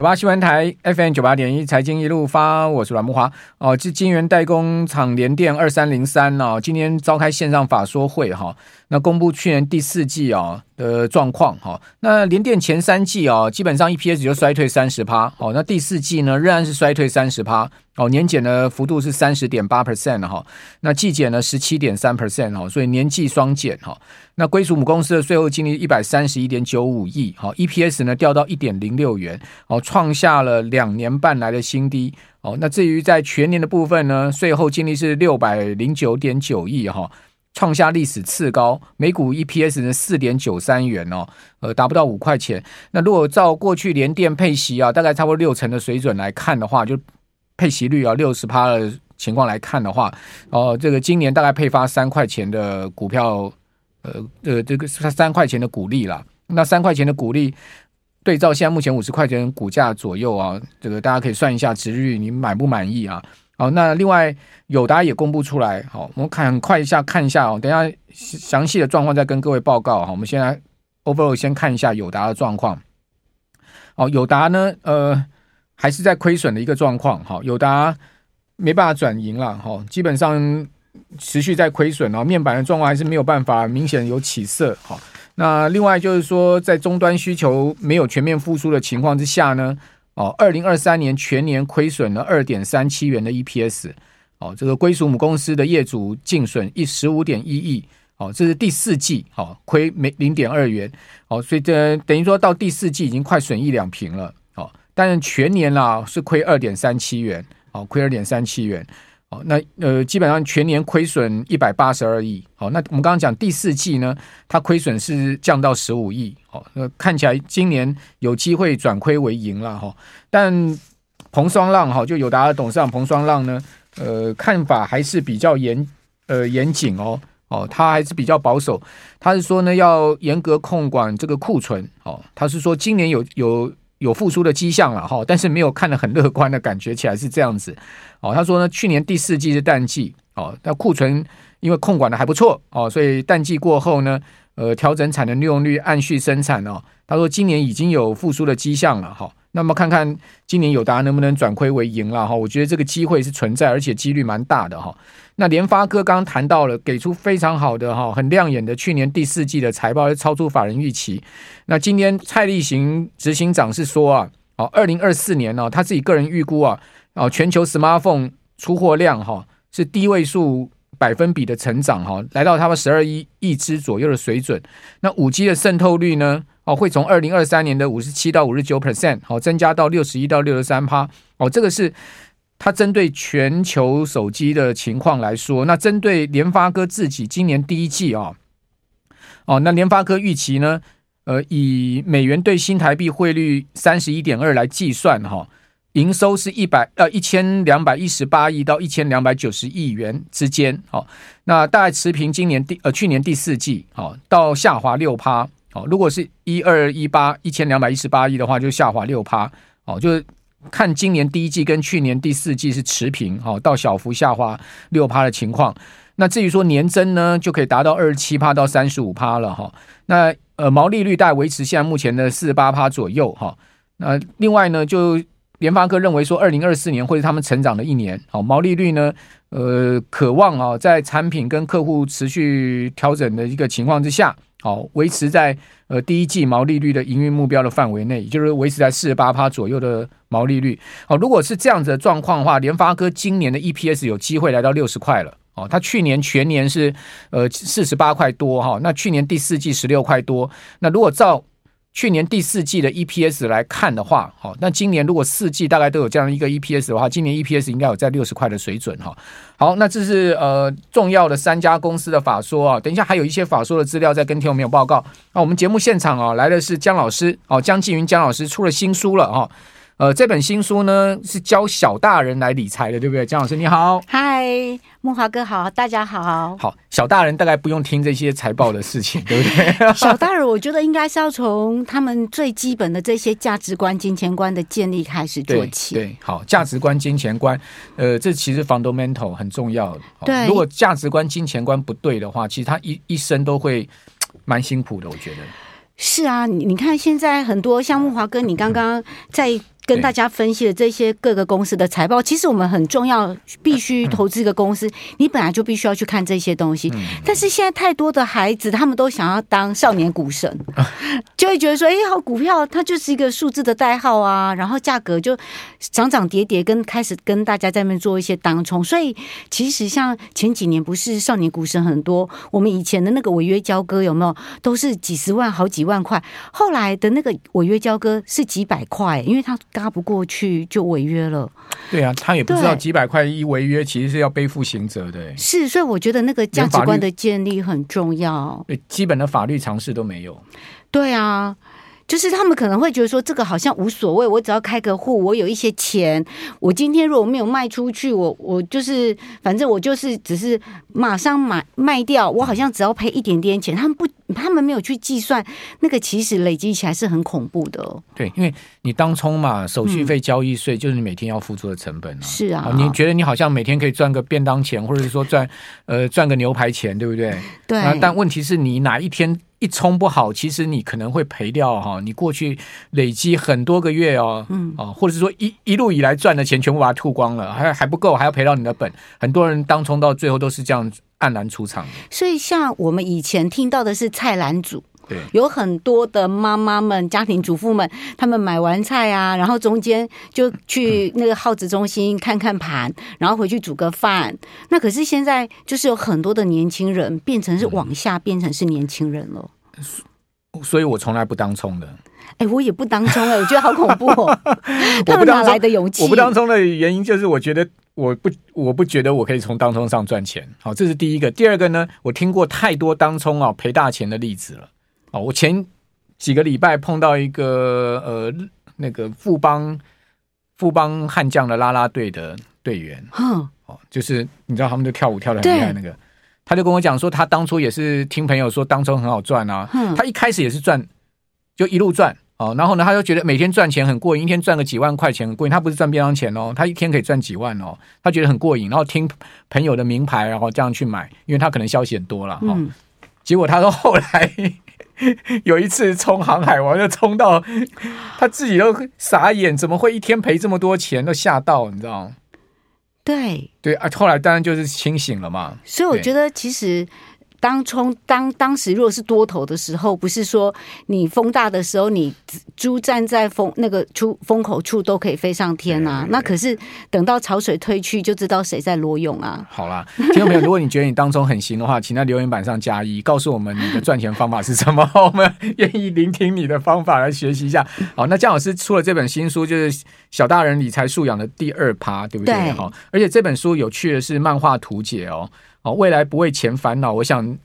九八新闻台 FM 九八点一财经一路发，我是阮木华哦。这晶圆代工厂联电二三零三哦，今天召开线上法说会哈、那公布去年第四季哦的状况哈。那联电前三季啊，基本上 EPS 就衰退三十趴，哦，那第四季呢仍然是衰退三十趴。哦，年减的幅度是三十点八 percent 哈，那季减呢十七点三 percent 哈，所以年季双减哈。那归属母公司的税后净利一百三十一点九五亿，好，EPS 呢掉到一点零六元，哦，创下了两年半来的新低。哦，那至于在全年的部分呢，税后净利是六百零九点九亿哈，创下历史次高，每股 EPS 呢四点九三元哦，呃，达不到五块钱。那如果照过去联电配息啊，大概差不多六成的水准来看的话，就配息率啊，六十趴的情况来看的话，哦，这个今年大概配发三块钱的股票，呃呃，这个三块钱的股利啦。那三块钱的股利对照现在目前五十块钱股价左右啊，这个大家可以算一下值率，你满不满意啊？好，那另外友达也公布出来，好，我们看很快一下看一下哦，等一下详细的状况再跟各位报告哈。我们先来 overall 先看一下友达的状况。好，友达呢，呃。还是在亏损的一个状况，哈，友达没办法转盈了，哈，基本上持续在亏损，面板的状况还是没有办法明显有起色，哈。那另外就是说，在终端需求没有全面复苏的情况之下呢，哦，二零二三年全年亏损了二点三七元的 EPS，哦，这个归属母公司的业主净损一十五点一亿，哦，这是第四季，哦，亏没零点二元，哦，所以这等于说到第四季已经快损一两平了。哦但是全年啦是亏二点三七元，哦，亏二点三七元，哦，那呃基本上全年亏损一百八十二亿，好，那我们刚刚讲第四季呢，它亏损是降到十五亿，哦，那看起来今年有机会转亏为盈了哈。但彭双浪哈，就友达的董事长彭双浪呢，呃，看法还是比较严呃严谨哦，哦，他还是比较保守，他是说呢要严格控管这个库存，哦，他是说今年有有。有复苏的迹象了哈，但是没有看得很乐观的感觉起来是这样子哦。他说呢，去年第四季是淡季哦，那库存因为控管的还不错哦，所以淡季过后呢，呃，调整产能利用率，按序生产哦。他说今年已经有复苏的迹象了哈。那么看看今年友达能不能转亏为盈了哈？我觉得这个机会是存在，而且几率蛮大的哈。那联发科刚刚谈到了，给出非常好的哈，很亮眼的去年第四季的财报，超出法人预期。那今天蔡立行执行长是说啊，哦，二零二四年呢，他自己个人预估啊，哦，全球 smartphone 出货量哈是低位数百分比的成长哈，来到他们十二亿亿只左右的水准。那五 G 的渗透率呢，哦，会从二零二三年的五十七到五十九 percent，好，增加到六十一到六十三趴。哦，这个是。它针对全球手机的情况来说，那针对联发科自己今年第一季啊，哦，那联发科预期呢，呃，以美元兑新台币汇率三十一点二来计算哈，营收是一百呃一千两百一十八亿到一千两百九十亿元之间，好，那大概持平今年第呃去年第四季，好，到下滑六趴，好，如果是一二一八一千两百一十八亿的话，就下滑六趴，好，就是。看今年第一季跟去年第四季是持平，好，到小幅下滑六趴的情况。那至于说年增呢，就可以达到二十七趴到三十五趴了哈。那呃毛利率大概维持现在目前的四十八趴左右哈。那另外呢，就联发科认为说，二零二四年会是他们成长的一年，好，毛利率呢，呃，渴望啊在产品跟客户持续调整的一个情况之下。好，维持在呃第一季毛利率的营运目标的范围内，也就是维持在四十八趴左右的毛利率。好，如果是这样子的状况的话，联发科今年的 EPS 有机会来到六十块了。哦，它去年全年是呃四十八块多哈，那去年第四季十六块多，那如果照去年第四季的 EPS 来看的话，好，那今年如果四季大概都有这样一个 EPS 的话，今年 EPS 应该有在六十块的水准哈。好，那这是呃重要的三家公司的法说啊，等一下还有一些法说的资料在跟听众朋友报告。那我们节目现场啊来的是姜老师哦，姜继云姜老师出了新书了哈。呃，这本新书呢是教小大人来理财的，对不对？江老师你好，嗨，木华哥好，大家好。好，小大人大概不用听这些财报的事情，对不对？小大人，我觉得应该是要从他们最基本的这些价值观、金钱观的建立开始做起。对，对好，价值观、金钱观，呃，这其实 fundamental 很重要。对，如果价值观、金钱观不对的话，其实他一一生都会蛮辛苦的，我觉得。是啊，你你看现在很多像木华哥，你刚刚在。跟大家分析的这些各个公司的财报，其实我们很重要，必须投资一个公司，你本来就必须要去看这些东西。但是现在太多的孩子，他们都想要当少年股神，就会觉得说，哎，好股票它就是一个数字的代号啊，然后价格就涨涨跌跌，跟开始跟大家在那边做一些当冲。所以其实像前几年不是少年股神很多，我们以前的那个违约交割有没有，都是几十万、好几万块，后来的那个违约交割是几百块，因为他。拉不过去就违约了，对啊，他也不知道几百块一违约，其实是要背负刑责的。是，所以我觉得那个价值观的建立很重要。对，基本的法律常识都没有。对啊。就是他们可能会觉得说，这个好像无所谓，我只要开个户，我有一些钱，我今天如果没有卖出去，我我就是反正我就是只是马上买卖掉，我好像只要赔一点点钱。他们不，他们没有去计算那个，其实累积起来是很恐怖的。对，因为你当冲嘛，手续费、交易税就是你每天要付出的成本啊。是啊，你觉得你好像每天可以赚个便当钱，或者是说赚呃赚个牛排钱，对不对？对。但问题是你哪一天？一冲不好，其实你可能会赔掉哈，你过去累积很多个月哦，嗯哦，或者是说一一路以来赚的钱全部把它吐光了，还还不够，还要赔到你的本。很多人当冲到最后都是这样黯然出场。所以像我们以前听到的是菜篮组。对，有很多的妈妈们、家庭主妇们，他们买完菜啊，然后中间就去那个耗子中心看看盘，然后回去煮个饭。那可是现在就是有很多的年轻人变成是往下变成是年轻人了，所以我从来不当冲的。哎，我也不当冲哎，我觉得好恐怖哦。他们哪来的勇气？我不当冲的原因就是我觉得我不我不觉得我可以从当冲上赚钱。好，这是第一个。第二个呢，我听过太多当冲啊赔大钱的例子了。哦，我前几个礼拜碰到一个呃，那个富邦富邦悍将的啦啦队的队员，嗯，哦，就是你知道他们就跳舞跳的很厉害那个，他就跟我讲说，他当初也是听朋友说当冲很好赚啊，嗯，他一开始也是赚，就一路赚哦，然后呢，他就觉得每天赚钱很过瘾，一天赚个几万块钱很过瘾，他不是赚便当钱哦，他一天可以赚几万哦，他觉得很过瘾，然后听朋友的名牌，然后这样去买，因为他可能消息很多了哈，哦，嗯，结果他说后来。有一次冲航海王，就冲到他自己都傻眼，怎么会一天赔这么多钱？都吓到，你知道吗？对对啊，后来当然就是清醒了嘛。所以我觉得其实。当冲当当时如果是多头的时候，不是说你风大的时候，你猪站在风那个出风口处都可以飞上天啊。那可是等到潮水退去，就知道谁在裸泳啊。好啦，听众朋友，如果你觉得你当中很行的话，请在留言板上加一，告诉我们你的赚钱方法是什么，我们愿意聆听你的方法来学习一下。好，那姜老师出了这本新书，就是小大人理财素养的第二趴，对不对？好，而且这本书有趣的是漫画图解哦。哦，未来不为钱烦恼，我想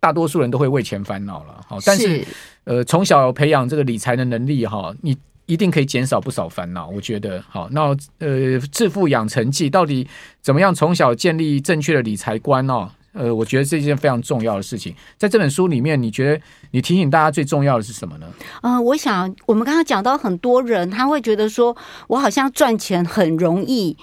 大多数人都会为钱烦恼了。好，但是，是呃，从小培养这个理财的能力哈，你一定可以减少不少烦恼。我觉得，好，那呃，致富养成记到底怎么样？从小建立正确的理财观哦，呃，我觉得这是一件非常重要的事情。在这本书里面，你觉得你提醒大家最重要的是什么呢？嗯、呃，我想我们刚刚讲到很多人，他会觉得说我好像赚钱很容易。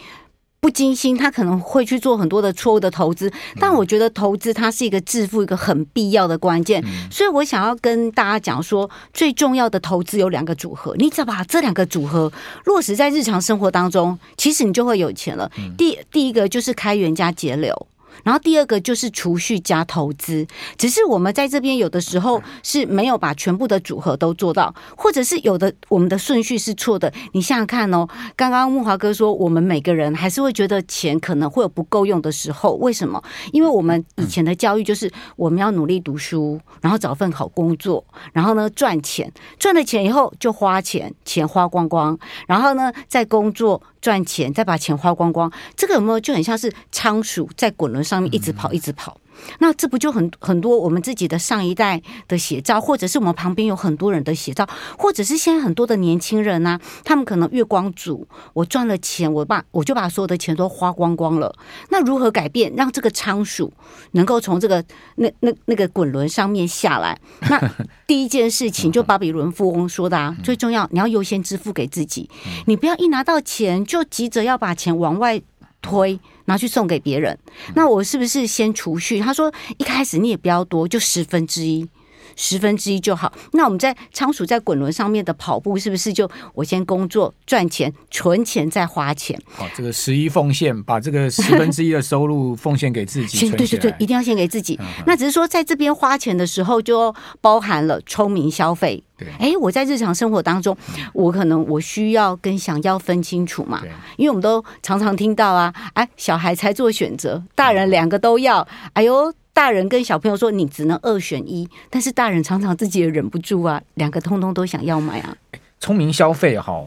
不精心，他可能会去做很多的错误的投资。但我觉得投资它是一个致富一个很必要的关键。所以我想要跟大家讲说，最重要的投资有两个组合，你只要把这两个组合落实在日常生活当中，其实你就会有钱了。第第一个就是开源加节流。然后第二个就是储蓄加投资。只是我们在这边有的时候是没有把全部的组合都做到，或者是有的我们的顺序是错的。你想想看哦，刚刚木华哥说，我们每个人还是会觉得钱可能会有不够用的时候，为什么？因为我们以前的教育就是我们要努力读书，然后找份好工作，然后呢赚钱，赚了钱以后就花钱，钱花光光，然后呢再工作。赚钱，再把钱花光光，这个有没有就很像是仓鼠在滚轮上面一直跑，一直跑？那这不就很很多我们自己的上一代的写照，或者是我们旁边有很多人的写照，或者是现在很多的年轻人呢、啊？他们可能月光族，我赚了钱，我把我就把所有的钱都花光光了。那如何改变，让这个仓鼠能够从这个那那那个滚轮上面下来？那 第一件事情，就巴比伦富翁说的啊，最重要，你要优先支付给自己，你不要一拿到钱就急着要把钱往外推。拿去送给别人，那我是不是先储蓄？他说一开始你也不要多，就十分之一。十分之一就好。那我们在仓鼠在滚轮上面的跑步，是不是就我先工作赚钱存钱再花钱？好，这个十一奉献，把这个十分之一的收入奉献给自己。先 对对对，一定要献给自己。嗯、那只是说在这边花钱的时候，就包含了聪明消费。对，哎，我在日常生活当中，我可能我需要跟想要分清楚嘛。对，因为我们都常常听到啊，哎，小孩才做选择，大人两个都要。哎呦。大人跟小朋友说，你只能二选一，但是大人常常自己也忍不住啊，两个通通都想要买啊。聪明消费哈，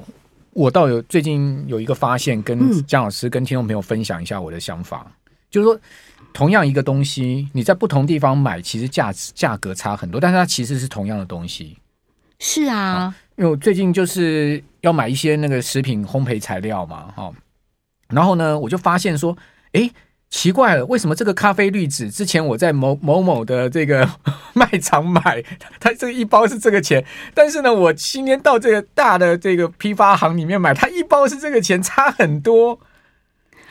我倒有最近有一个发现，跟姜老师跟听众朋友分享一下我的想法，嗯、就是说，同样一个东西，你在不同地方买，其实价值价格差很多，但是它其实是同样的东西。是啊，因为我最近就是要买一些那个食品烘焙材料嘛，哈，然后呢，我就发现说，哎。奇怪了，为什么这个咖啡滤纸之前我在某某某的这个 卖场买，它这一包是这个钱，但是呢，我今天到这个大的这个批发行里面买，它一包是这个钱，差很多。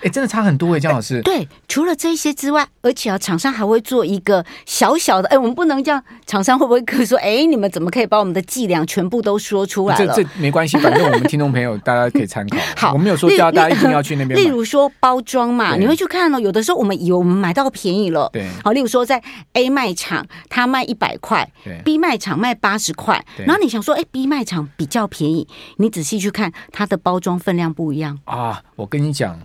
哎，真的差很多哎，江老师。对，除了这些之外，而且啊，厂商还会做一个小小的，哎，我们不能这样，厂商会不会可说，哎，你们怎么可以把我们的计量全部都说出来了？这这没关系，反正我们听众朋友大家可以参考。好，我没有说叫大家一定要去那边。例如说包装嘛，你会去看哦。有的时候我们以为我们买到便宜了，对。好，例如说在 A 卖场，它卖一百块，对；B 卖场卖八十块，然后你想说，哎，B 卖场比较便宜，你仔细去看它的包装分量不一样啊。我跟你讲。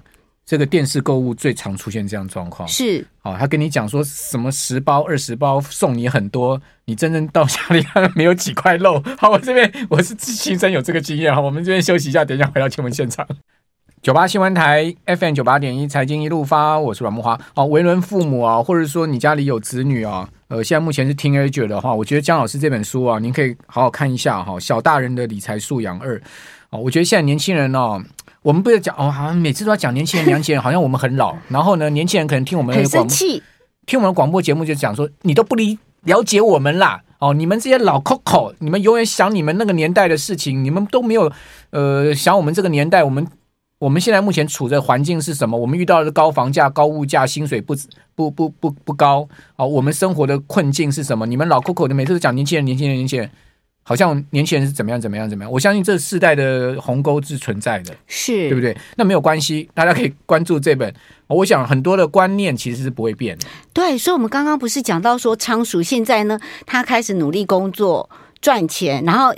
这个电视购物最常出现这样状况，是，哦，他跟你讲说什么十包二十包送你很多，你真正到家里没有几块肉。好，我这边我是亲身有这个经验哈，我们这边休息一下，等一下回到新闻现场。九八新闻台 FM 九八点一财经一路发，我是阮木花。哦，为人父母啊，或者说你家里有子女啊，呃，现在目前是 teenager 的话，我觉得江老师这本书啊，您可以好好看一下哈，《小大人的理财素养二》哦，我觉得现在年轻人哦。我们不要讲哦，好像每次都要讲年轻人，年轻人好像我们很老。然后呢，年轻人可能听我们的广播，听我们的广播节目就讲说，你都不理了解我们啦。哦，你们这些老 Coco，你们永远想你们那个年代的事情，你们都没有呃想我们这个年代，我们我们现在目前处的环境是什么？我们遇到的高房价、高物价、薪水不不不不不高哦，我们生活的困境是什么？你们老 Coco，的每次都讲年轻人，年轻人，年轻人。好像年轻人是怎么样怎么样怎么样，我相信这世代的鸿沟是存在的，是，对不对？那没有关系，大家可以关注这本。我想很多的观念其实是不会变的。对，所以我们刚刚不是讲到说仓鼠现在呢，他开始努力工作赚钱，然后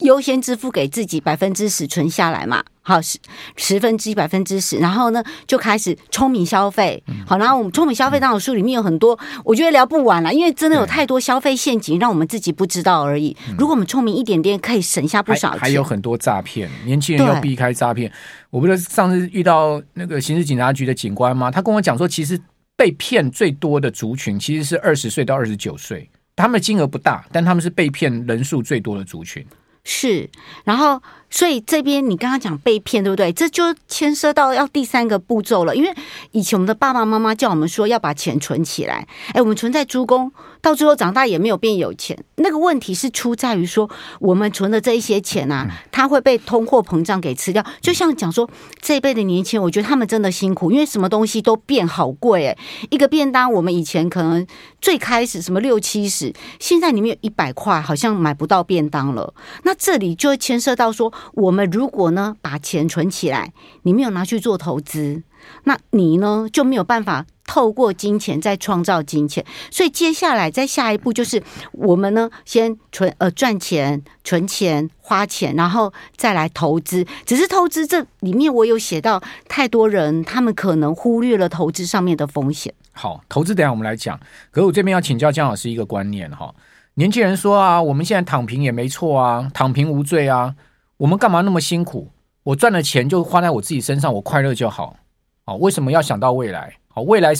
优先支付给自己百分之十存下来嘛。好，十十分之一，百分之十，然后呢，就开始聪明消费。好，然后我们聪明消费当中书里面有很多，我觉得聊不完了，因为真的有太多消费陷阱，让我们自己不知道而已。如果我们聪明一点点，可以省下不少钱。还有很多诈骗，年轻人要避开诈骗。我不是上次遇到那个刑事警察局的警官吗？他跟我讲说，其实被骗最多的族群其实是二十岁到二十九岁，他们的金额不大，但他们是被骗人数最多的族群。是，然后。所以这边你刚刚讲被骗，对不对？这就牵涉到要第三个步骤了。因为以前我们的爸爸妈妈叫我们说要把钱存起来，哎，我们存在猪公，到最后长大也没有变有钱。那个问题是出在于说，我们存的这一些钱啊，它会被通货膨胀给吃掉。就像讲说这一辈的年轻人，我觉得他们真的辛苦，因为什么东西都变好贵，哎，一个便当我们以前可能最开始什么六七十，现在你面有一百块，好像买不到便当了。那这里就会牵涉到说。我们如果呢把钱存起来，你没有拿去做投资，那你呢就没有办法透过金钱再创造金钱，所以接下来在下一步就是我们呢，先存呃赚钱、存钱、花钱，然后再来投资。只是投资这里面我有写到，太多人他们可能忽略了投资上面的风险。好，投资等下我们来讲。可是我这边要请教江老师一个观念哈，年轻人说啊，我们现在躺平也没错啊，躺平无罪啊，我们干嘛那么辛苦？我赚的钱就花在我自己身上，我快乐就好。哦，为什么要想到未来？好，未来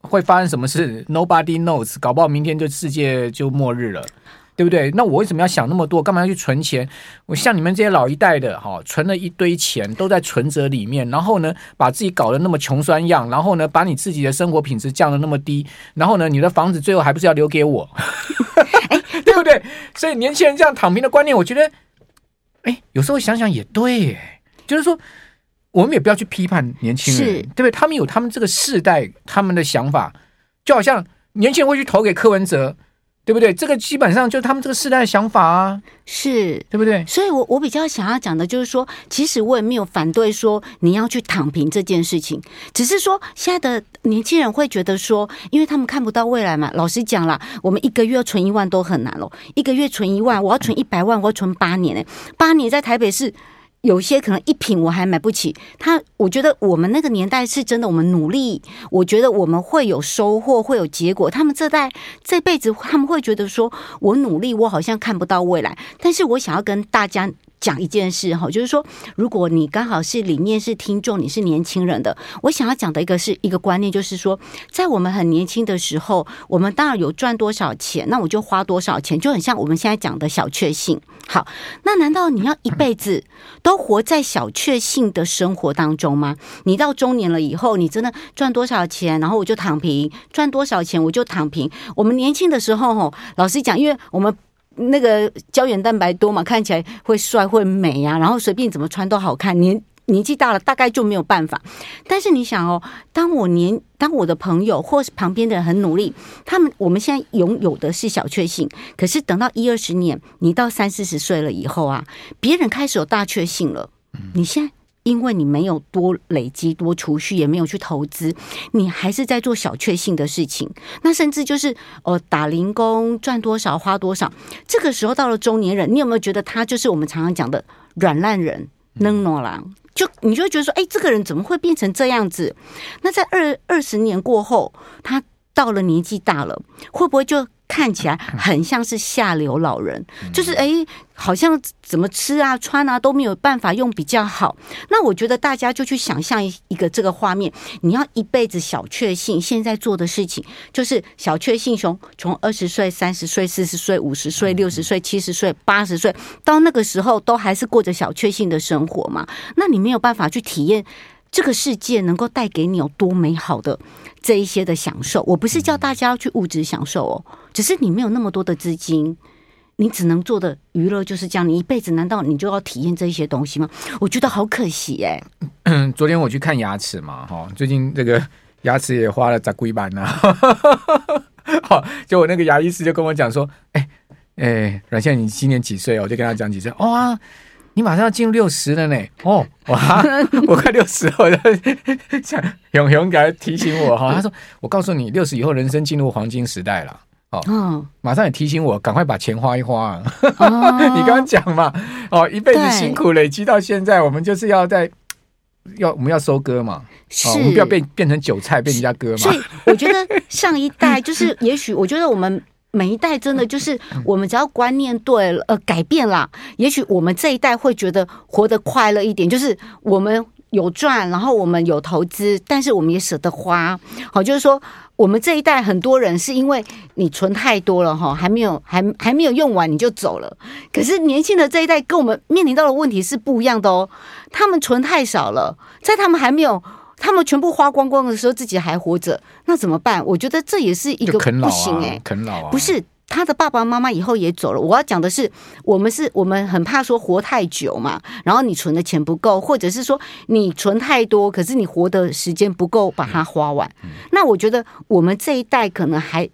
会发生什么事？Nobody knows，搞不好明天就世界就末日了，对不对？那我为什么要想那么多？干嘛要去存钱？我像你们这些老一代的，哈，存了一堆钱都在存折里面，然后呢，把自己搞得那么穷酸样，然后呢，把你自己的生活品质降得那么低，然后呢，你的房子最后还不是要留给我？对不对？所以年轻人这样躺平的观念，我觉得，哎，有时候想想也对，就是说。我们也不要去批判年轻人，对不对？他们有他们这个世代他们的想法，就好像年轻人会去投给柯文哲，对不对？这个基本上就是他们这个世代的想法啊，是对不对？所以我，我我比较想要讲的就是说，其实我也没有反对说你要去躺平这件事情，只是说现在的年轻人会觉得说，因为他们看不到未来嘛。老实讲啦，我们一个月要存一万都很难咯，一个月存一万，我要存一百万，我要存八年诶，八年在台北市。有些可能一瓶我还买不起，他我觉得我们那个年代是真的，我们努力，我觉得我们会有收获，会有结果。他们这代这辈子他们会觉得说，我努力，我好像看不到未来。但是我想要跟大家讲一件事哈，就是说，如果你刚好是里面是听众，你是年轻人的，我想要讲的一个是一个观念，就是说，在我们很年轻的时候，我们当然有赚多少钱，那我就花多少钱，就很像我们现在讲的小确幸。好，那难道你要一辈子都活在小确幸的生活当中吗？你到中年了以后，你真的赚多少钱，然后我就躺平；赚多少钱我就躺平。我们年轻的时候，吼，老实讲，因为我们。那个胶原蛋白多嘛，看起来会帅会美呀、啊，然后随便怎么穿都好看。年年纪大了，大概就没有办法。但是你想哦，当我年当我的朋友或是旁边的人很努力，他们我们现在拥有的是小确幸，可是等到一二十年，你到三四十岁了以后啊，别人开始有大确幸了，你现在。因为你没有多累积、多储蓄，也没有去投资，你还是在做小确幸的事情。那甚至就是呃打零工赚多少花多少。这个时候到了中年人，你有没有觉得他就是我们常常讲的软烂人、软烂人？就你就觉得说，哎，这个人怎么会变成这样子？那在二二十年过后，他到了年纪大了，会不会就？看起来很像是下流老人，就是哎，好像怎么吃啊、穿啊都没有办法用比较好。那我觉得大家就去想象一个这个画面：你要一辈子小确幸，现在做的事情就是小确幸，从从二十岁、三十岁、四十岁、五十岁、六十岁、七十岁、八十岁，到那个时候都还是过着小确幸的生活嘛？那你没有办法去体验。这个世界能够带给你有多美好的这一些的享受，我不是叫大家要去物质享受哦，只是你没有那么多的资金，你只能做的娱乐就是这样。你一辈子难道你就要体验这一些东西吗？我觉得好可惜哎。昨天我去看牙齿嘛，哈，最近这个牙齿也花了十几万呢。好，就我那个牙医师就跟我讲说，哎哎，阮先生你今年几岁？我就跟他讲几岁，哇。你马上要进入六十了呢！哦，哇，我快六十了，永永给他提醒我哈。他说：“我告诉你，六十以后人生进入黄金时代了。”哦，马上也提醒我，赶快把钱花一花。啊、你刚刚讲嘛，哦，一辈子辛苦累积到现在，我们就是要在要我们要收割嘛，哦，我们不要变变成韭菜被人家割嘛。所以我觉得上一代就是，也许我觉得我们。每一代真的就是我们只要观念对了，呃，改变了，也许我们这一代会觉得活得快乐一点。就是我们有赚，然后我们有投资，但是我们也舍得花。好，就是说我们这一代很多人是因为你存太多了哈，还没有还还没有用完你就走了。可是年轻的这一代跟我们面临到的问题是不一样的哦，他们存太少了，在他们还没有。他们全部花光光的时候，自己还活着，那怎么办？我觉得这也是一个不行哎、欸，啃老啊，不是他的爸爸妈妈以后也走了。我要讲的是，我们是我们很怕说活太久嘛，然后你存的钱不够，或者是说你存太多，可是你活的时间不够把它花完。嗯、那我觉得我们这一代可能还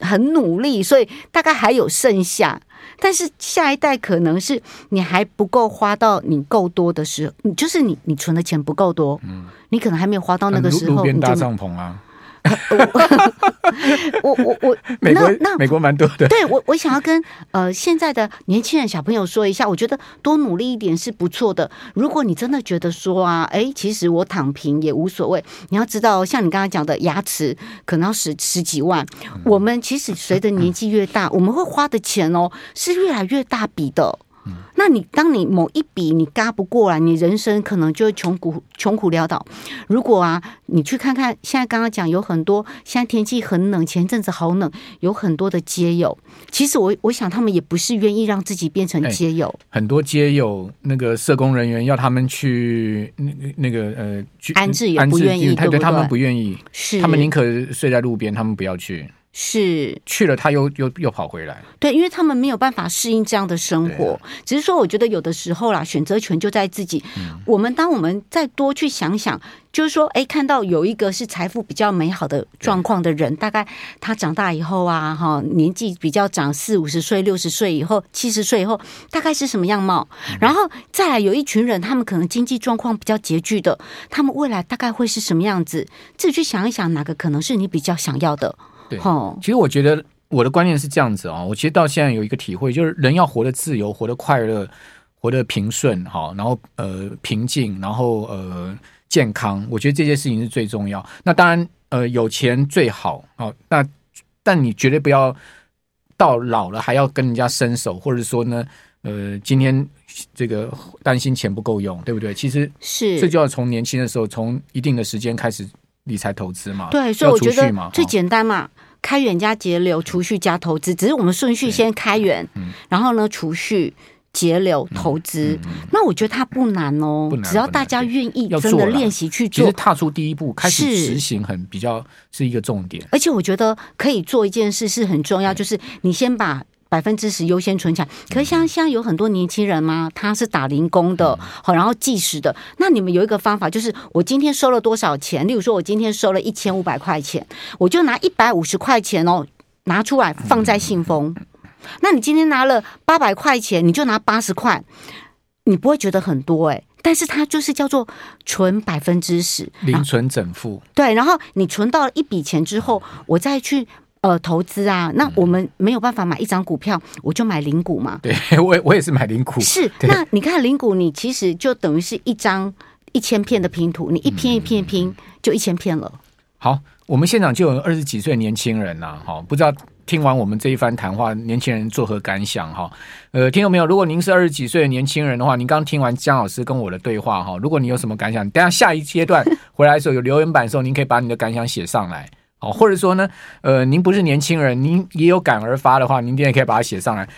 很努力，所以大概还有剩下。但是下一代可能是你还不够花到你够多的时候，你就是你你存的钱不够多，嗯，你可能还没有花到那个时候。路边搭帐篷啊，我 我我，美国那那美国蛮多的。对我我想要跟呃现在的年轻人小朋友说一下，我觉得多努力一点是不错的。如果你真的觉得说啊，哎，其实我躺平也无所谓。你要知道，像你刚才讲的牙齿可能要十十几万，嗯、我们其实随着年纪越大，我们会花的钱哦是越来越大笔的。那你当你某一笔你嘎不过来，你人生可能就会穷苦穷苦潦倒。如果啊，你去看看现在刚刚讲有很多，现在天气很冷，前阵子好冷，有很多的街友。其实我我想他们也不是愿意让自己变成街友。欸、很多街友那个社工人员要他们去那那个呃去安置也不愿意，对，他们不愿意，是他们宁可睡在路边，他们不要去。是去了，他又又又跑回来。对，因为他们没有办法适应这样的生活。啊、只是说，我觉得有的时候啦，选择权就在自己。嗯、我们当我们再多去想想，就是说，哎，看到有一个是财富比较美好的状况的人，大概他长大以后啊，哈，年纪比较长，四五十岁、六十岁以后、七十岁以后，大概是什么样貌？嗯、然后再来有一群人，他们可能经济状况比较拮据的，他们未来大概会是什么样子？自己去想一想，哪个可能是你比较想要的？对，其实我觉得我的观念是这样子啊，我其实到现在有一个体会，就是人要活得自由、活得快乐、活得平顺，哈，然后呃平静，然后呃健康，我觉得这些事情是最重要。那当然呃有钱最好哦，那但你绝对不要到老了还要跟人家伸手，或者说呢呃今天这个担心钱不够用，对不对？其实是这就要从年轻的时候，从一定的时间开始。理财投资嘛，对，所以我觉得最简单嘛，开源加节流，储蓄加投资，只是我们顺序先开源，然后呢储蓄、节流、投资。那我觉得它不难哦，只要大家愿意真的练习去做，其实踏出第一步，开始实行很比较是一个重点。而且我觉得可以做一件事是很重要，就是你先把。百分之十优先存起来，可是像像有很多年轻人嘛，他是打零工的，好，然后计时的。那你们有一个方法，就是我今天收了多少钱？例如说，我今天收了一千五百块钱，我就拿一百五十块钱哦，拿出来放在信封。那你今天拿了八百块钱，你就拿八十块，你不会觉得很多哎，但是它就是叫做存百分之十，零存整付。对，然后你存到了一笔钱之后，我再去。呃，投资啊，那我们没有办法买一张股票，我就买零股嘛。对，我我也是买零股。是，那你看零股，你其实就等于是一张一千片的拼图，你一片一片一拼，就一千片了。好，我们现场就有二十几岁年轻人呐，哈，不知道听完我们这一番谈话，年轻人作何感想？哈，呃，听到没有？如果您是二十几岁的年轻人的话，您刚听完姜老师跟我的对话，哈，如果你有什么感想，等下下一阶段回来的时候有留言板的时候，您可以把你的感想写上来。或者说呢，呃，您不是年轻人，您也有感而发的话，您今天也可以把它写上来。